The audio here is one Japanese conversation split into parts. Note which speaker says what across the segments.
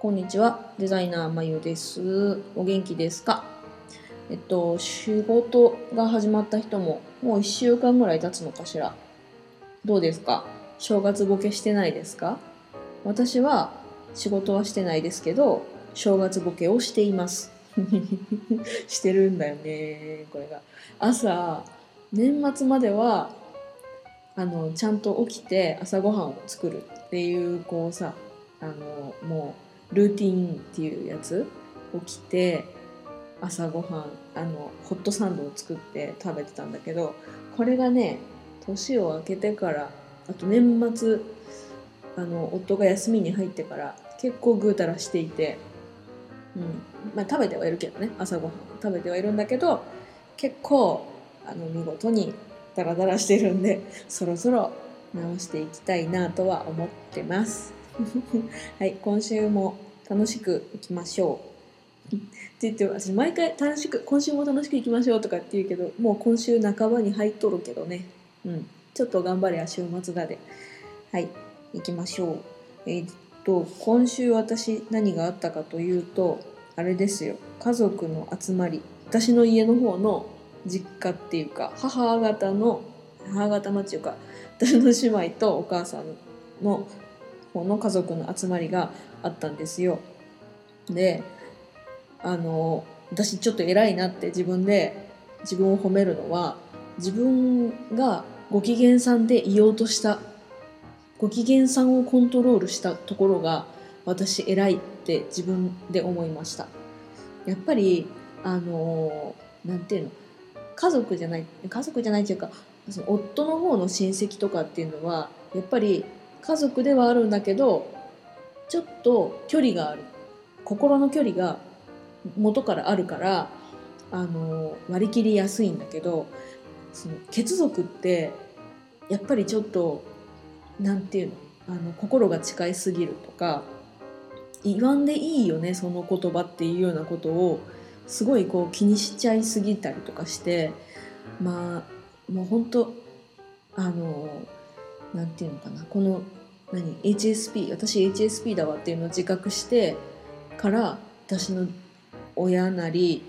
Speaker 1: こんにちは、デザイナーまゆです。お元気ですか？えっと、仕事が始まった人ももう1週間ぐらい経つのかしら。どうですか？正月ボケしてないですか？私は仕事はしてないですけど、正月ボケをしています。してるんだよね、これが。朝、年末までは、あの、ちゃんと起きて朝ごはんを作るっていう、こうさ、あの、もう、ルーティンっていうやつ起きて、朝ごはんあのホットサンドを作って食べてたんだけどこれがね年を明けてからあと年末あの夫が休みに入ってから結構ぐうたらしていて、うんまあ、食べてはいるけどね朝ごはん食べてはいるんだけど結構あの見事にダラダラしてるんでそろそろ直していきたいなとは思ってます。はい今週も楽しくいきましょう。って言って私毎回楽しく今週も楽しくいきましょうとかって言うけどもう今週半ばに入っとるけどね。うん。ちょっと頑張れや週末だで。はい行きましょう。えーっと今週私何があったかというとあれですよ。家族の集まり。私の家の方の実家っていうか母方の母方のっていうか私の姉妹とお母さんの方の家族の集まりがあったんですよ。であの私ちょっと偉いなって自分で自分を褒めるのは自分がご機嫌さんでいようとしたご機嫌さんをコントロールしたところが私偉いって自分で思いました。やっぱりあのなんていうの家族じゃない家族じゃないっていうかその夫の方の親戚とかっていうのはやっぱり家族ではあるんだけどちょっと距離がある。心の距離が元からあるからあの割り切りやすいんだけどその血族ってやっぱりちょっとなんていうの？あの心が近いすぎるとか言わんでいいよねその言葉っていうようなことをすごいこう気にしちゃいすぎたりとかしてまあもう本当あのなんていうのかなこの何 HSP 私 HSP だわっていうのを自覚してから私の親なり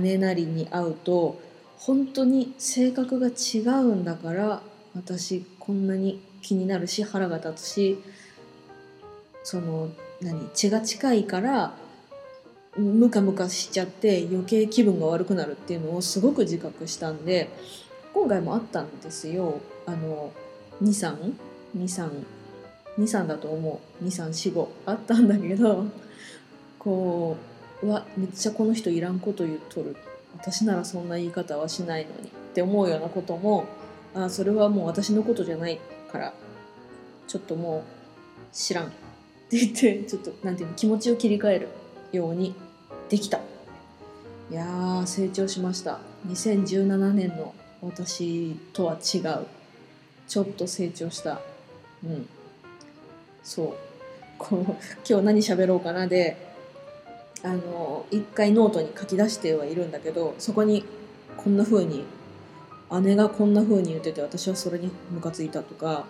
Speaker 1: 姉なりに会うと本当に性格が違うんだから私こんなに気になるし腹が立つしその何血が近いからムカムカしちゃって余計気分が悪くなるっていうのをすごく自覚したんで今回もあったんですよ。あの2323だと思う。2345あったんだけどこううわめっちゃこの人いらんこと言っとる。私ならそんな言い方はしないのに。って思うようなこともあそれはもう私のことじゃないからちょっともう知らん。って言ってちょっとなんていうの気持ちを切り替えるようにできた。いやー成長しました。2017年の私とは違う。ちょっと成長した。うん。そう。こう今日何喋ろうかなであの一回ノートに書き出してはいるんだけどそこにこんな風に姉がこんな風に言ってて私はそれにムカついたとか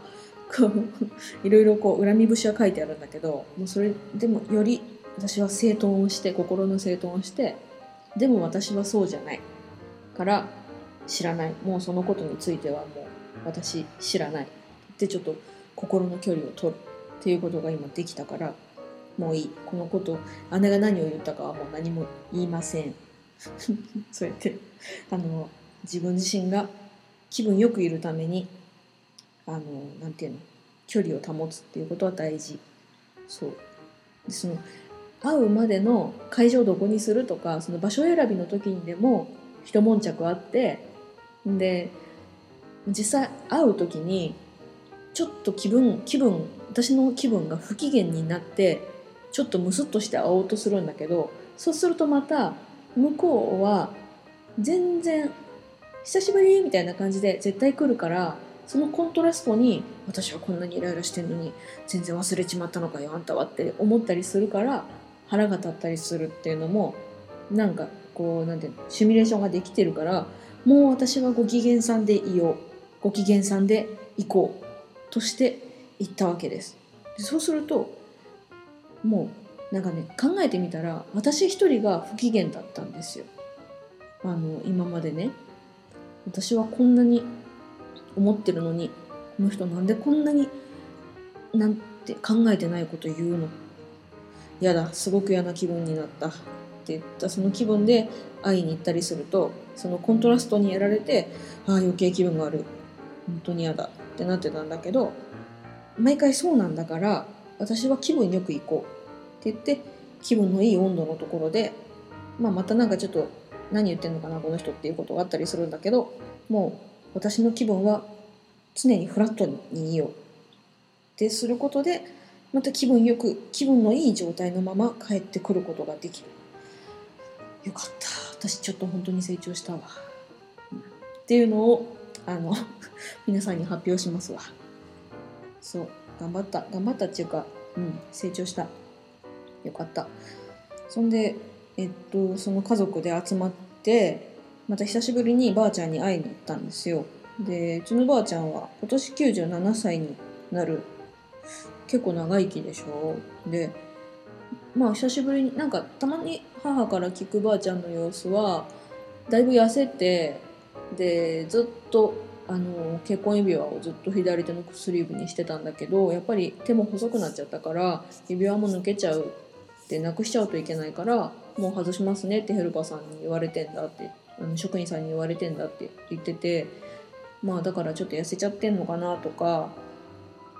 Speaker 1: いろいろこう恨み節は書いてあるんだけどもうそれでもより私は整頓をして心の整頓をしてでも私はそうじゃないから知らない。もうそのことについてはもう私知らない。でちょっと心の距離を取るっていうことが今できたからもういい。このこと姉が何を言ったかはもう何も言いません。そうやってあの自分自身が気分よくいるためにあのなんていうの距離を保つっていうことは大事。そう。その会うまでの会場どこにするとかその場所選びの時にでも一悶着あってで実際会う時にちょっと気分気分私の気分が不機嫌になってちょっとムスッとして会おうとするんだけどそうするとまた向こうは全然久しぶりみたいな感じで絶対来るからそのコントラストに私はこんなにイライラしてんのに全然忘れちまったのかよあんたはって思ったりするから腹が立ったりするっていうのもなんかこうなんていうのシミュレーションができてるからもう私はご機嫌さんでいよう。ご機嫌さんで行こうとして行ったわけです。でそうするともうなんかね考えてみたら私一人が不機嫌だったんですよ。あの今までね。私はこんなに思ってるのにこの人なんでこんなになんて考えてないこと言うの。やだすごく嫌な気分になった。って言った。その気分で会いに行ったりするとそのコントラストにやられてああ余計気分が悪い。本当に嫌だってなってたんだけど毎回そうなんだから私は気分よく行こうって言って気分のいい温度のところで、まあ、またなんかちょっと何言ってんのかなこの人っていうことがあったりするんだけどもう私の気分は常にフラットにいようってすることでまた気分よく気分のいい状態のまま帰ってくることができる。よかった。私ちょっと本当に成長したわ。っていうのをあの 皆さんに発表しますわ。そう頑張った。頑張ったっていうかうん成長した。よかった。そんでえっとその家族で集まってまた久しぶりにばあちゃんに会いに行ったんですよ。でうちのばあちゃんは今年97歳になる。結構長生きでしょ。でまあ久しぶりになんかたまに母から聞くばあちゃんの様子はだいぶ痩せてでずっとあの結婚指輪をずっと左手の薬指にしてたんだけどやっぱり手も細くなっちゃったから指輪も抜けちゃうってなくしちゃうといけないからもう外しますねってヘルパーさんに言われてんだってあの職員さんに言われてんだって言っててまあだからちょっと痩せちゃってんのかなとか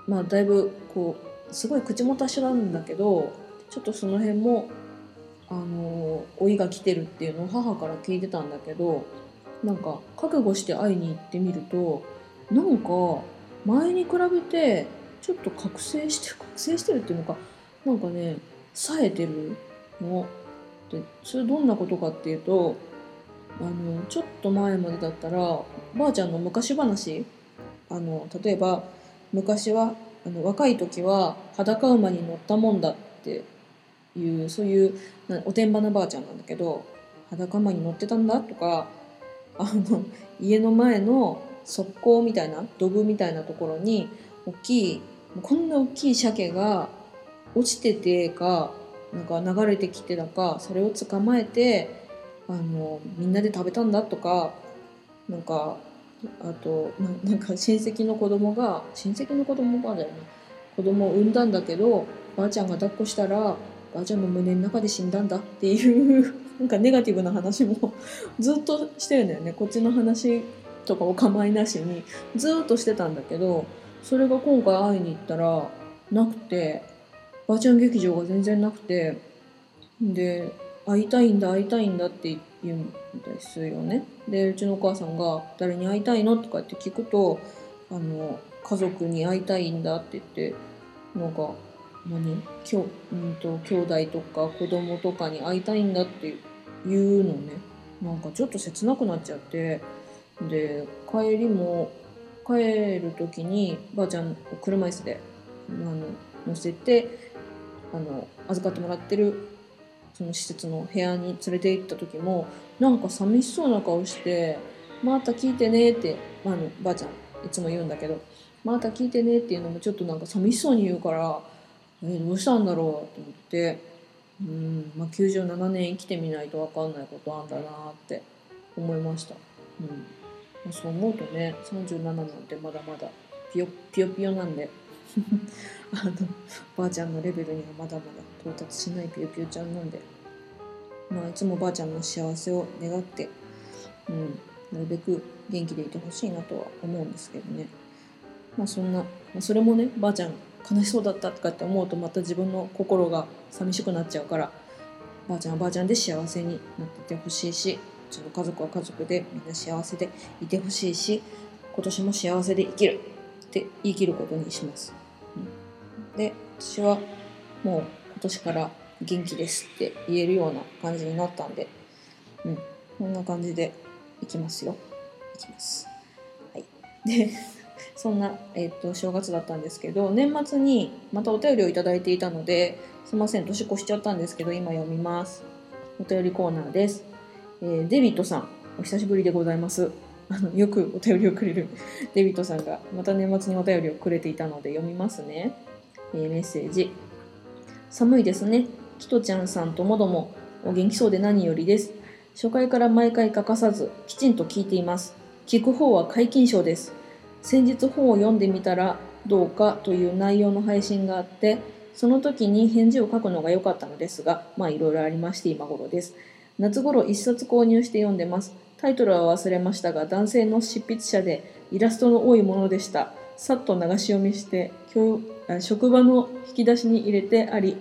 Speaker 1: まあだいぶこうすごい口も達者なんだけどちょっとその辺もあの老いが来てるっていうのを母から聞いてたんだけどなんか覚悟して会いに行ってみるとなんか前に比べてちょっと覚醒して覚醒してるっていうのかなんかね冴えてるの。でそれどんなことかっていうとあのちょっと前までだったらばあちゃんの昔話あの例えば昔はあの若い時は裸馬に乗ったもんだっていうそういうおてんばなばあちゃんなんだけど裸馬に乗ってたんだとかあの家の前の側溝みたいなドブみたいなところに大きいこんな大きい鮭が落ちててかなんか流れてきてだかそれを捕まえてあのみんなで食べたんだとかなんかあとななんか親戚の子供が親戚の子供がだよね。子供を産んだんだけどばあちゃんが抱っこしたらあちゃんの胸の中で死んだんだっていう なんかネガティブな話も ずっとしてるんだよね。こっちの話とかお構いなしに。ずっとしてたんだけどそれが今回会いに行ったらなくて。ばあちゃん劇場が全然なくて。で会いたいんだ会いたいんだって言うんですよね。でうちのお母さんが「誰に会いたいの?」とかって聞くとあの家族に会いたいんだって言ってなんか何きょ、うんと、兄弟とか子供とかに会いたいんだっていうのね。なんかちょっと切なくなっちゃって。で帰りも帰る時にばあちゃんを車椅子であの乗せてあの預かってもらってるその施設の部屋に連れて行った時もなんか寂しそうな顔して「また聞いてね」ってあのばあちゃんいつも言うんだけど「また聞いてね」っていうのもちょっとなんか寂しそうに言うから「えどうしたんだろう?」と思ってうんまあ97年生きてみないと分かんないことあんだなって思いました。うんまあ、そう思うとね37なんてまだまだピヨピヨピヨなんで あのばあちゃんのレベルにはまだまだ到達しないぴよぴよちゃんなんで、まあ、いつもばあちゃんの幸せを願って、うん、なるべく元気でいてほしいなとは思うんですけどね。まあそんな、まあ、それもね、ばあちゃん悲しそうだったとかって思うとまた自分の心が寂しくなっちゃうから、ばあちゃんはばあちゃんで幸せになっててほしいし、うちの家族は家族でみんな幸せでいてほしいし、今年も幸せで生きるって言い切ることにします。で、私はもう今年から元気ですって言えるような感じになったんで、うん、こんな感じでいきますよ。いきます。はい。で、そんな、えっ、と、正月だったんですけど、年末にまたお便りをいただいていたので、すいません、年越しちゃったんですけど、今読みます。お便りコーナーです。えー、デビットさん、お久しぶりでございます。あのよくお便りをくれる デビットさんがまた年末にお便りをくれていたので読みますね。えー、メッセージ。寒いですね。キトちゃんさんともどもお元気そうで何よりです。初回から毎回欠かさずきちんと聞いています。聞く方は皆勤賞です。先日本を読んでみたらどうかという内容の配信があって、その時に返事を書くのが良かったのですが、まあいろいろありまして今頃です。夏頃一冊購入して読んでます。タイトルは忘れましたが、男性の執筆者でイラストの多いものでした。さっと流し読みして、職場の引き出しに入れてあり、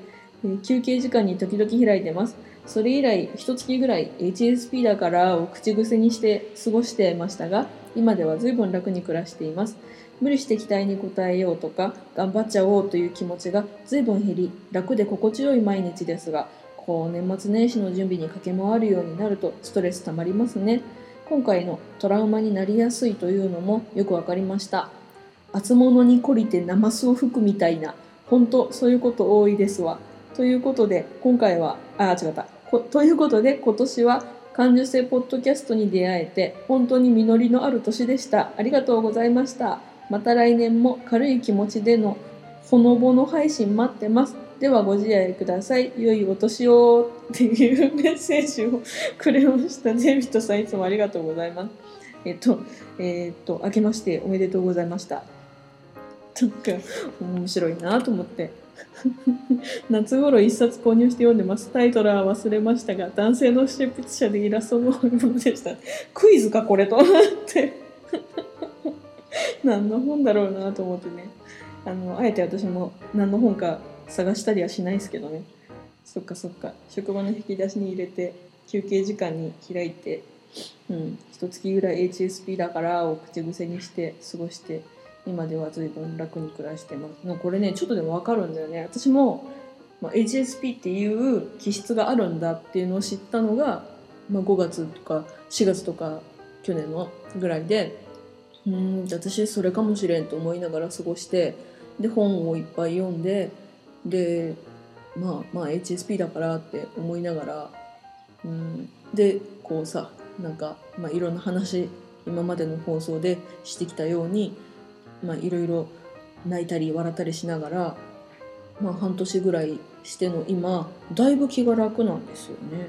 Speaker 1: 休憩時間に時々開いてます。それ以来、一月ぐらい HSP だからを口癖にして過ごしてましたが、今では随分楽に暮らしています。無理して期待に応えようとか、頑張っちゃおうという気持ちが随分減り、楽で心地よい毎日ですが、こう年末年始の準備に駆け回るようになるとストレスたまりますね。今回のトラウマになりやすいというのもよく分かりました。厚物に懲りてナマスを吹くみたいな本当そういうこと多いですわ。ということで今回はあ違った。ということで今年は感受性ポッドキャストに出会えて本当に実りのある年でしたありがとうございましたまた来年も軽い気持ちでのほのぼの配信待ってますではご自愛ください。良いお年をっていうメッセージをくれました。デビットさんいつもありがとうございます。えっと、えー、っと、明けましておめでとうございました。なんか、面白いなと思って。夏頃一冊購入して読んでます。タイトルは忘れましたが、男性の執筆者でイラストのものでした。クイズかこれと思って。何の本だろうなと思ってね。あの、あえて私も何の本か探したりはしないですけどねそっかそっか職場の引き出しに入れて休憩時間に開いてうん一月ぐらい HSP だからを口癖にして過ごして今では随分楽に暮らしてます。これねちょっとでも分かるんだよね。私も、まあ、HSP っていう気質があるんだっていうのを知ったのが、まあ、5月とか4月とか去年のぐらいでうん私それかもしれんと思いながら過ごしてで本をいっぱい読んででまあまあ HSP だからって思いながら、うん、でこうさなんか、まあ、いろんな話今までの放送でしてきたように、まあ、いろいろ泣いたり笑ったりしながら、まあ、半年ぐらいしての今だいぶ気が楽なんですよね。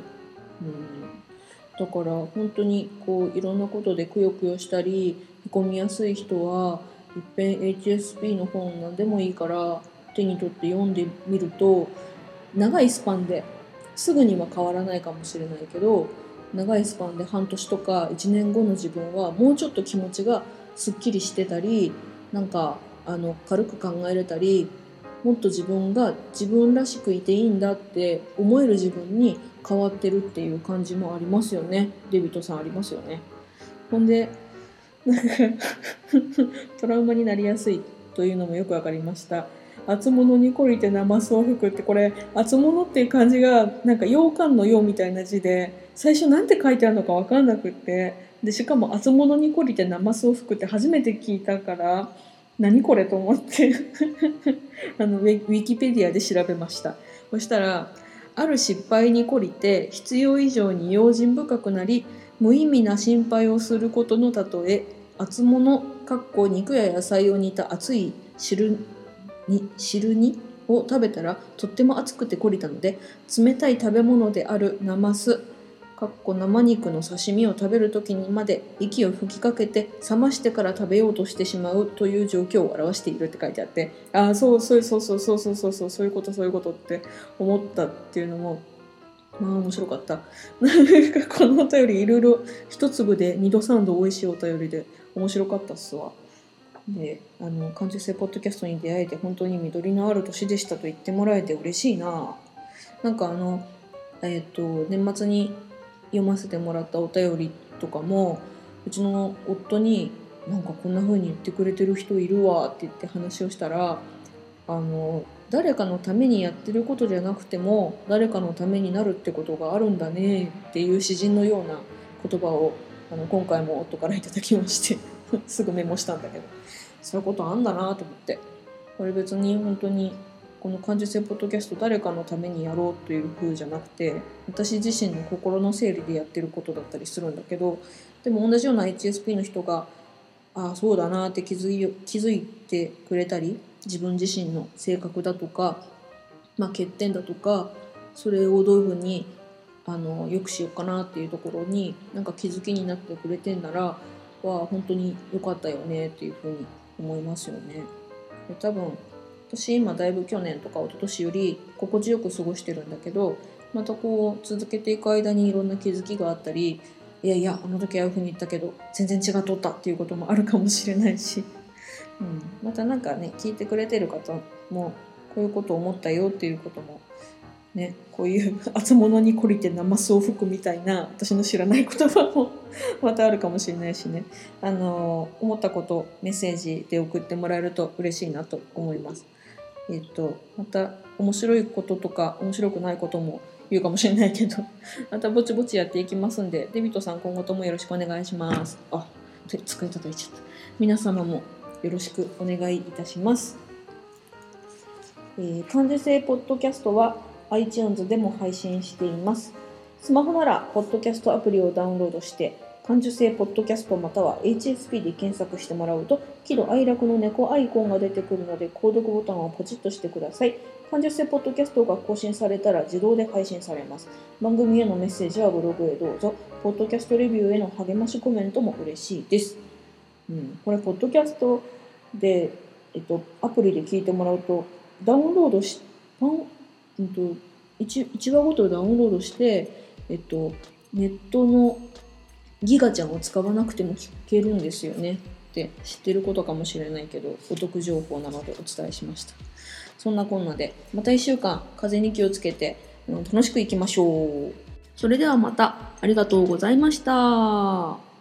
Speaker 1: うん、だから本当にこういろんなことでくよくよしたりへこみやすい人はいっぺん HSP の本何でもいいから手に取って読んでみると長いスパンですぐには変わらないかもしれないけど長いスパンで半年とか1年後の自分はもうちょっと気持ちがすっきりしてたりなんかあの軽く考えれたりもっと自分が自分らしくいていいんだって思える自分に変わってるっていう感じもありますよね。デビットさんありますよね。ほんでなんかトラウマになりやすいというのもよく分かりました。厚物に懲りてナマスを吹くってこれ厚物っていう漢字がなんか羊羹のようみたいな字で最初なんて書いてあるのか分かんなくってでしかも厚物に懲りてナマスを吹くって初めて聞いたから何これと思って。あのウィキペディアで調べました。そしたらある失敗に懲りて必要以上に用心深くなり無意味な心配をすることの例え厚物かっこ肉や野菜を煮た熱い汁に汁煮を食べたらとっても熱くて懲りたので冷たい食べ物であるナマスかっこ生肉の刺身を食べる時にまで息を吹きかけて冷ましてから食べようとしてしまうという状況を表しているって書いてあってああそうそうそうそうそうそうそうそうそういうことそういうことって思ったっていうのもまあ面白かった。なんかこのお便りいろいろ一粒で二度三度美味しいお便りで面白かったっすわ。であの感受性ポッドキャストに出会えて本当に緑のある年でしたと言ってもらえて嬉しいななんかあのえっ、ー、と年末に読ませてもらったお便りとかもうちの夫になんかこんな風に言ってくれてる人いるわって言って話をしたらあの誰かのためにやってることじゃなくても誰かのためになるってことがあるんだねっていう詩人のような言葉をあの今回も夫からいただきまして すぐメモしたんだけどそういうことあんだなと思って。これ別に本当にこの感受性ポッドキャスト誰かのためにやろうという風じゃなくて私自身の心の整理でやってることだったりするんだけどでも同じような HSP の人がああそうだなって気づい気づいてくれたり自分自身の性格だとか、まあ、欠点だとかそれをどういうふうにあのよくしようかなっていうところになんか気づきになってくれてんならは本当に良かったよねっていうふうに思いますよね。多分私今だいぶ去年とか一昨年より心地よく過ごしてるんだけどまたこう続けていく間にいろんな気づきがあったりいやいやあの時ああいうふうに言ったけど全然違っとったっていうこともあるかもしれないし。うん、またなんかね聞いてくれてる方もこういうこと思ったよっていうこともねこういう 厚物に懲りてナマスを吹くみたいな私の知らない言葉も またあるかもしれないしね。あの思ったことメッセージで送ってもらえると嬉しいなと思います。えっとまた面白いこととか面白くないことも言うかもしれないけど またぼちぼちやっていきますんでデビットさん今後ともよろしくお願いします。あ机叩いちゃった皆様もよろしくお願いいたします。えー、感受性ポッドキャストは iTunes でも配信しています。スマホなら、ポッドキャストアプリをダウンロードして、感受性ポッドキャストまたは HSP で検索してもらうと、喜怒哀楽の猫アイコンが出てくるので、購読ボタンをポチッとしてください。感受性ポッドキャストが更新されたら自動で配信されます。番組へのメッセージはブログへどうぞ。ポッドキャストレビューへの励ましコメントも嬉しいです。うん、これ、ポッドキャストで、えっと、アプリで聞いてもらうと、ダウンロードし、パン、うんと、1, 1話ごとダウンロードして、えっと、ネットのギガちゃんを使わなくても聞けるんですよねって知ってることかもしれないけど、お得情報なのでお伝えしました。そんなこんなで、また1週間、風に気をつけて、楽しくいきましょう。それではまた、ありがとうございました。